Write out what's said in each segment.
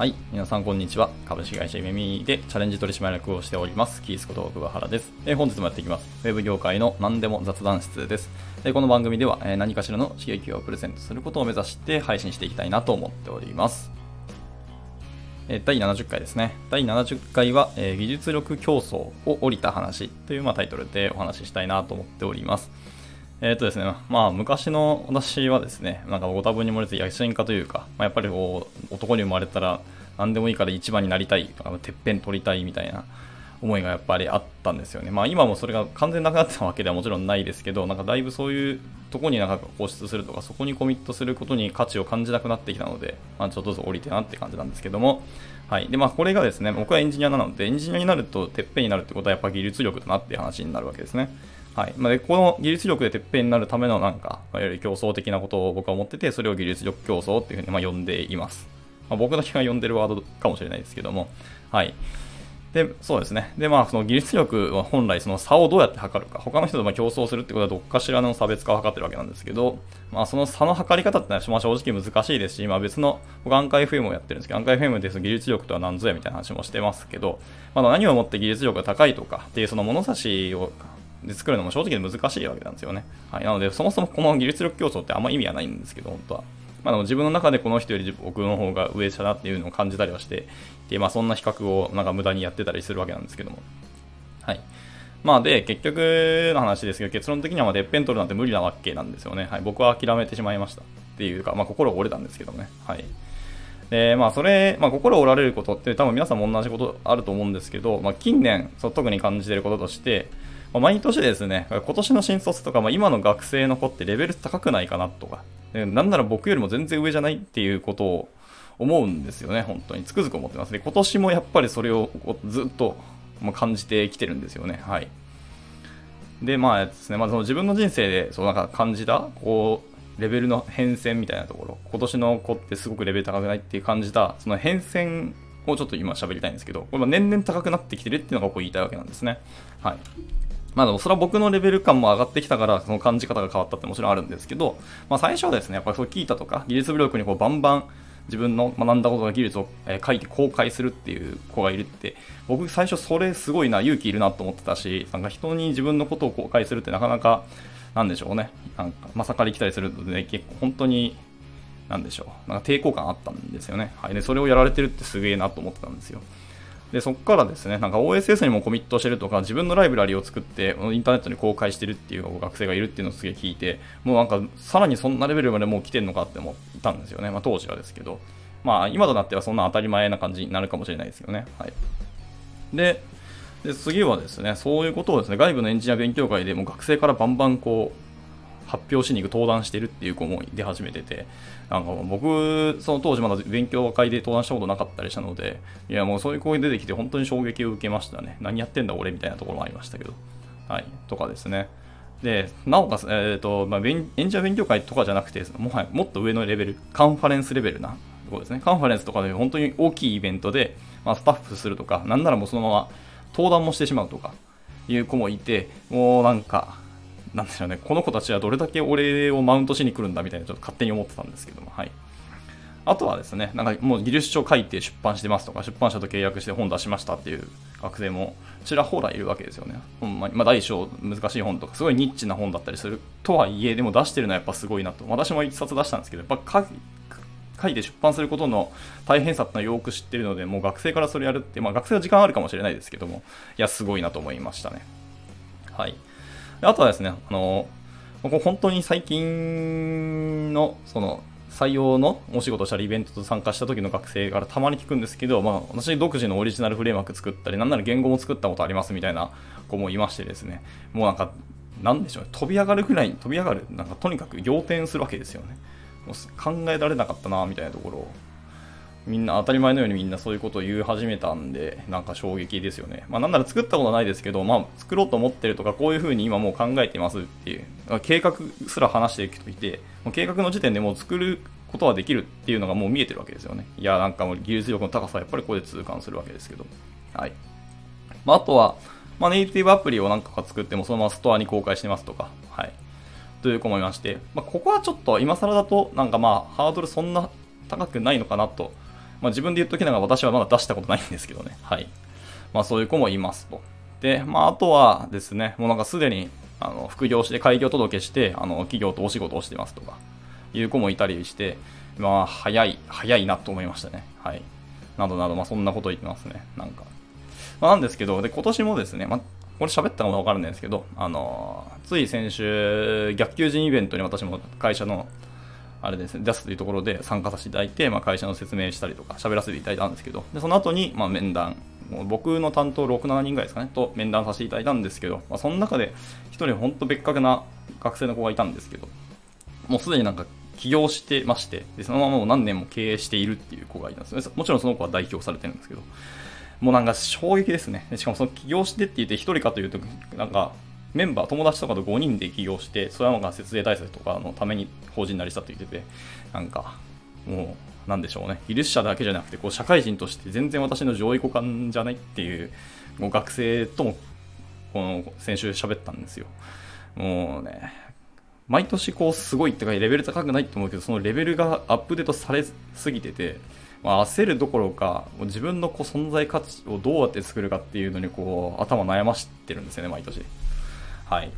はい。皆さん、こんにちは。株式会社めみでチャレンジ取締役をしております。キースこと桑原です。えー、本日もやっていきます。ウェブ業界の何でも雑談室です。えー、この番組では、えー、何かしらの刺激をプレゼントすることを目指して配信していきたいなと思っております。え第70回ですね。第70回は、え技術力競争を降りた話という、まあ、タイトルでお話ししたいなと思っております。えっ、とですね、まあ昔の私はですね、なんかご多分に漏れず野心家というか、まあ、やっぱりこう男に生まれたら何でもいいから一番になりたいとか、てっぺん取りたいみたいな思いがやっぱりあったんですよね。まあ今もそれが完全なくなったわけではもちろんないですけど、なんかだいぶそういうとこになんか固執するとか、そこにコミットすることに価値を感じなくなってきたので、まあちょっとずつ降りてなって感じなんですけども、はい。で、まあこれがですね、僕はエンジニアなので、エンジニアになるとてっぺんになるってことはやっぱ技術力だなっていう話になるわけですね。はい。まあ、で、この技術力でてっぺんになるためのなんか、いわゆる競争的なことを僕は思ってて、それを技術力競争っていうふうにまあ呼んでいます。まあ、僕だけが呼んでるワードかもしれないですけども、はい。で、そうですね。で、まあ、その技術力は本来その差をどうやって測るか。他の人とま競争するってことはどっかしらの差別化を図ってるわけなんですけど、まあ、その差の測り方ってのは、正直難しいですし、まあ、別の、僕、アンカー FM をやってるんですけど、アンカー FM でその技術力とは何ぞやみたいな話もしてますけど、まあ、何をもって技術力が高いとかっていうその物差しをで作るのも正直難しいわけなんですよね。はい。なので、そもそもこの技術力競争ってあんま意味はないんですけど、本当は。まあ、でも自分の中でこの人より僕の方が上者だっていうのを感じたりはして、で、まあ、そんな比較をなんか無駄にやってたりするわけなんですけども。はい。まあ、で、結局の話ですけど、結論的にはまあ、てっぺん取るなんて無理なわけなんですよね。はい。僕は諦めてしまいました。っていうか、まあ、心折れたんですけどね。はい。で、まあ、それ、まあ、心折られることって多分皆さんも同じことあると思うんですけど、まあ、近年、そう特に感じてることとして、毎年ですね、今年の新卒とか、まあ、今の学生の子ってレベル高くないかなとか、なんなら僕よりも全然上じゃないっていうことを思うんですよね、本当に。つくづく思ってますね。今年もやっぱりそれをずっと感じてきてるんですよね。はい。で、まあですね、まあ、その自分の人生でそうなんか感じた、こう、レベルの変遷みたいなところ、今年の子ってすごくレベル高くないっていう感じた、その変遷をちょっと今喋りたいんですけど、これ年々高くなってきてるっていうのがこう言いたいわけなんですね。はい。まあそれは僕のレベル感も上がってきたから、その感じ方が変わったってもちろんあるんですけど、まあ最初はですね、やっぱりそう聞いたとか、技術ブログにこうバンバン自分の学んだことの技術を書いて公開するっていう子がいるって、僕最初それすごいな、勇気いるなと思ってたし、なんか人に自分のことを公開するってなかなか、なんでしょうね、なんかまさかり来たりするので、ね、結構本当に、なんでしょう、なんか抵抗感あったんですよね。はい。で、それをやられてるってすげえなと思ってたんですよ。で、そこからですね、なんか OSS にもコミットしてるとか、自分のライブラリを作って、インターネットに公開してるっていう学生がいるっていうのをすげえ聞いて、もうなんか、さらにそんなレベルまでもう来てんのかって思ったんですよね。まあ当時はですけど。まあ今となってはそんな当たり前な感じになるかもしれないですよね。はい。で、で次はですね、そういうことをですね、外部のエンジニア勉強会でも学生からバンバンこう、発表しに行く登壇してるっていう子も出始めてて、なんか僕、その当時まだ勉強会で登壇したことなかったりしたので、いやもうそういう子が出てきて本当に衝撃を受けましたね。何やってんだ俺みたいなところもありましたけど。はい。とかですね。で、なおかつ、えっ、ー、と、まあ、エンジニア勉強会とかじゃなくて、もはやもっと上のレベル、カンファレンスレベルなところですね。カンファレンスとかで本当に大きいイベントで、まあ、スタッフするとか、なんならもうそのまま登壇もしてしまうとかいう子もいて、もうなんか、なんでしょうね、この子たちはどれだけ俺をマウントしに来るんだみたいな、ちょっと勝手に思ってたんですけども、はい。あとはですね、なんかもう技術書書いて出版してますとか、出版社と契約して本出しましたっていう学生もちらほらいるわけですよね。ほんまに、まあ、大小難しい本とか、すごいニッチな本だったりするとはいえ、でも出してるのはやっぱすごいなと。私も一冊出したんですけど、やっぱ書いて出版することの大変さってのはよく知ってるので、もう学生からそれやるって、まあ学生は時間あるかもしれないですけども、いや、すごいなと思いましたね。はい。あとはですね、あの、ここ本当に最近の、その、採用のお仕事したりイベントと参加した時の学生からたまに聞くんですけど、まあ、私独自のオリジナルフレームワーク作ったり、なんなら言語も作ったことありますみたいな子もいましてですね、もうなんか、なんでしょうね、飛び上がるくらい、飛び上がる、なんかとにかく仰天するわけですよね。もう考えられなかったな、みたいなところをみんな当たり前のようにみんなそういうことを言い始めたんで、なんか衝撃ですよね。まあなんなら作ったことないですけど、まあ作ろうと思ってるとか、こういうふうに今もう考えてますっていう、計画すら話してる人いて、もう計画の時点でもう作ることはできるっていうのがもう見えてるわけですよね。いや、なんかもう技術力の高さはやっぱりここで痛感するわけですけど。はい。まああとは、まあネイティブアプリをなんか作ってもそのままストアに公開してますとか、はい。という子もいまして、まあここはちょっと今更だとなんかまあハードルそんな高くないのかなとまあ、自分で言っときながら私はまだ出したことないんですけどね。はい。まあそういう子もいますと。で、まああとはですね、もうなんかすでにあの副業して開業届けして、あの企業とお仕事をしてますとか、いう子もいたりして、まあ早い、早いなと思いましたね。はい。などなど、まあそんなこと言ってますね。なんか。まあ、なんですけど、で、今年もですね、まあこれ喋ったのかわからないんですけど、あのつい先週、逆求人イベントに私も会社のあれですね、出すというところで参加させていただいて、まあ、会社の説明したりとか、喋らせていただいたんですけど、でその後に、まあ、面談、僕の担当6、7人ぐらいですかね、と面談させていただいたんですけど、まあ、その中で1人本当別格な学生の子がいたんですけど、もうすでになんか起業してまして、でそのままもう何年も経営しているっていう子がいたんですね。もちろんその子は代表されてるんですけど、もうなんか衝撃ですね。しかもその起業してって言って1人かというと、なんかメンバー、友達とかと5人で起業して、それは節税対策とかのために法人になりしたって言ってて、なんか、もう、なんでしょうね、技術者だけじゃなくて、こう社会人として全然私の上位互換じゃないっていう、もう学生とも、この先週喋ったんですよ。もうね、毎年こうすごいってかレベル高くないと思うけど、そのレベルがアップデートされすぎてて、まあ、焦るどころか、もう自分のこう存在価値をどうやって作るかっていうのにこう頭悩ましてるんですよね、毎年。はい。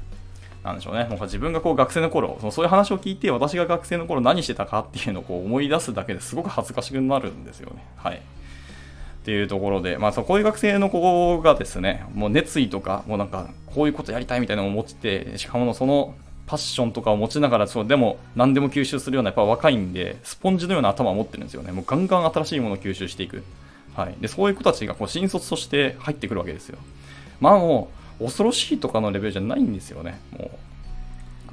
なんでしょうね。もう自分がこう学生の頃、そういう話を聞いて、私が学生の頃何してたかっていうのをこう思い出すだけですごく恥ずかしくなるんですよね。はい。っていうところで、まあ、そうこういう学生の子がですね、もう熱意とか、もうなんか、こういうことやりたいみたいなのを持って、しかもそのパッションとかを持ちながら、そうでも何でも吸収するような、やっぱ若いんで、スポンジのような頭を持ってるんですよね。もうガンガン新しいものを吸収していく。はい。で、そういう子たちがこう新卒として入ってくるわけですよ。まあもう、恐ろしいとかのレベルじゃないんですよね。もう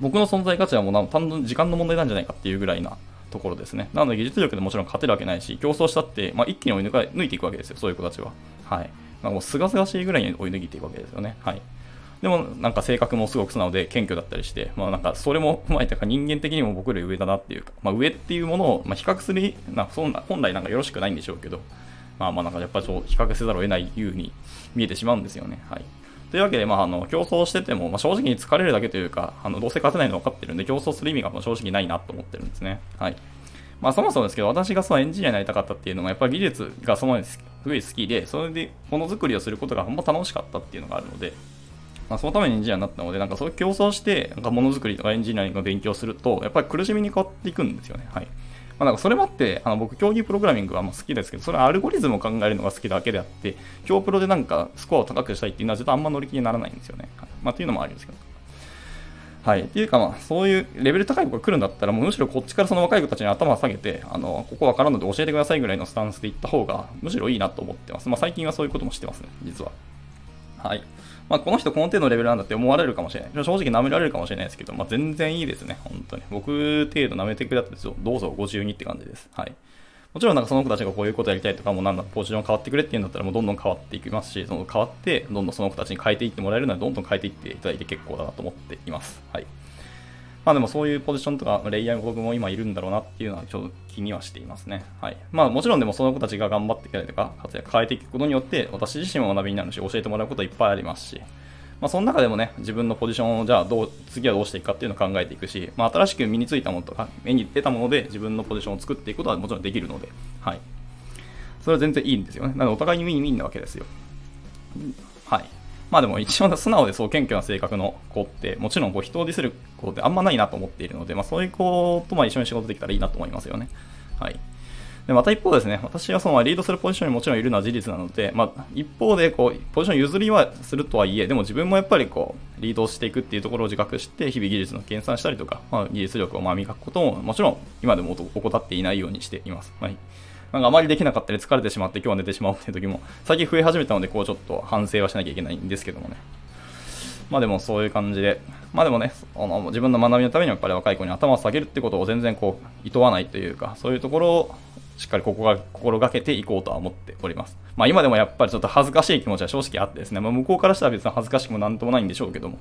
僕の存在価値はもう単純時間の問題なんじゃないかっていうぐらいなところですね。なので技術力でもちろん勝てるわけないし、競争したって、まあ、一気に追い抜か抜いていくわけですよ、そういう子たちは。はい。なんかもうすがすがしいぐらいに追い抜いていくわけですよね。はい。でもなんか性格もすごく素直で謙虚だったりして、まあなんかそれも踏まえたか人間的にも僕より上だなっていうか、まあ上っていうものをま比較する、なそんな本来なんかよろしくないんでしょうけど、まあまあなんかやっぱり比較せざるを得ないように見えてしまうんですよね。はい。というわけで、まあ、あの競争してても、まあ、正直に疲れるだけというか、あのどうせ勝てないの分かってるんで、競争する意味が正直ないなと思ってるんですね。はい。まあ、そもそもですけど、私がそのエンジニアになりたかったっていうのも、やっぱり技術がそのすごい好きで、それでものづくりをすることがほんま楽しかったっていうのがあるので、まあ、そのためにエンジニアになったので、なんかそういう競争して、なんかものづくりとかエンジニアリングの勉強すると、やっぱり苦しみに変わっていくんですよね。はい。まあ、なんかそれもあって、あの僕、競技プログラミングはもう好きですけど、それはアルゴリズムを考えるのが好きだけであって、競プロでなんかスコアを高くしたいっていうのは、ちょっとあんま乗り気にならないんですよね。はい、まあ、っていうのもあるんですけど。はい。っていうか、まあ、そういうレベル高い子が来るんだったら、もうむしろこっちからその若い子たちに頭を下げて、あの、ここわからんので教えてくださいぐらいのスタンスで行った方が、むしろいいなと思ってます。まあ、最近はそういうこともしてますね、実は。はい。まあ、この人この程度のレベルなんだって思われるかもしれない。正直舐められるかもしれないですけど、まあ、全然いいですね、本当に。僕程度舐めてくれたんですよどうぞご自由にって感じです。はい。もちろんなんかその子たちがこういうことやりたいとか、もなんだ、ポジション変わってくれっていうんだったら、もうどんどん変わっていきますし、その変わって、どんどんその子たちに変えていってもらえるなら、どんどん変えていっていただいて結構だなと思っています。はい。まあでもそういうポジションとか、レイヤーが僕も今いるんだろうなっていうのはちょっと気にはしていますね。はい。まあもちろんでもその子たちが頑張っていたりとか、活躍変えていくことによって、私自身も学びになるし、教えてもらうこといっぱいありますし、まあ、その中でもね、自分のポジションをじゃあどう、次はどうしていくかっていうのを考えていくし、まあ、新しく身についたものとか、目に出たもので自分のポジションを作っていくことはもちろんできるので、はい。それは全然いいんですよね。なのでお互いにウィンウィンなわけですよ。はい。まあでも一応素直でそう謙虚な性格の子って、もちろんこう人をディスる子ってあんまないなと思っているので、まあそういう子とまあ一緒に仕事できたらいいなと思いますよね。はい。で、また一方ですね、私はそのリードするポジションにもちろんいるのは事実なので、まあ、一方でこう、ポジション譲りはするとはいえ、でも自分もやっぱりこう、リードしていくっていうところを自覚して、日々技術の計算したりとか、まあ、技術力をまあ磨くことも、もちろん今でも怠っていないようにしています。はい。なんかあまりできなかったり疲れてしまって今日は寝てしまうっていう時も、最近増え始めたので、こうちょっと反省はしなきゃいけないんですけどもね。まあでもそういう感じで、まあでもね、あの自分の学びのためにやっぱり若い子に頭を下げるってことを全然こう、厭わないというか、そういうところをしっかりここが心がけていこうとは思っております。まあ今でもやっぱりちょっと恥ずかしい気持ちは正直あってですね、まあ、向こうからしたら別に恥ずかしくもなんともないんでしょうけども、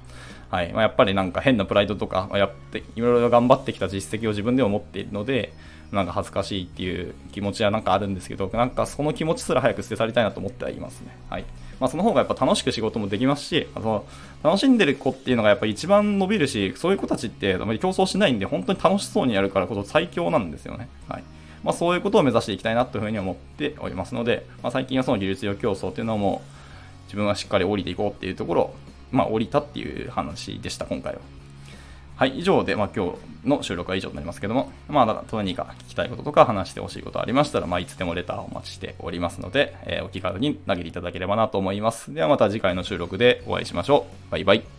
はい。まあ、やっぱりなんか変なプライドとか、やって、いろいろ頑張ってきた実績を自分でも持っているので、なんか恥ずかしいっていう気持ちはなんかあるんですけど、なんかその気持ちすら早く捨て去りたいなと思ってはいますね。はい。まあその方がやっぱ楽しく仕事もできますし、あの楽しんでる子っていうのがやっぱ一番伸びるし、そういう子たちってあまり競争しないんで、本当に楽しそうにやるからこそ最強なんですよね。はい。まあ、そういうことを目指していきたいなというふうに思っておりますので、まあ、最近はその技術力競争というのも自分はしっかり降りていこうっていうところまあ、降りたっていう話でした、今回は。はい、以上で、まあ、今日の収録は以上になりますけども、まあ、何か聞きたいこととか話してほしいことありましたら、まあ、いつでもレターをお待ちしておりますので、えー、お気軽に投げていただければなと思います。ではまた次回の収録でお会いしましょう。バイバイ。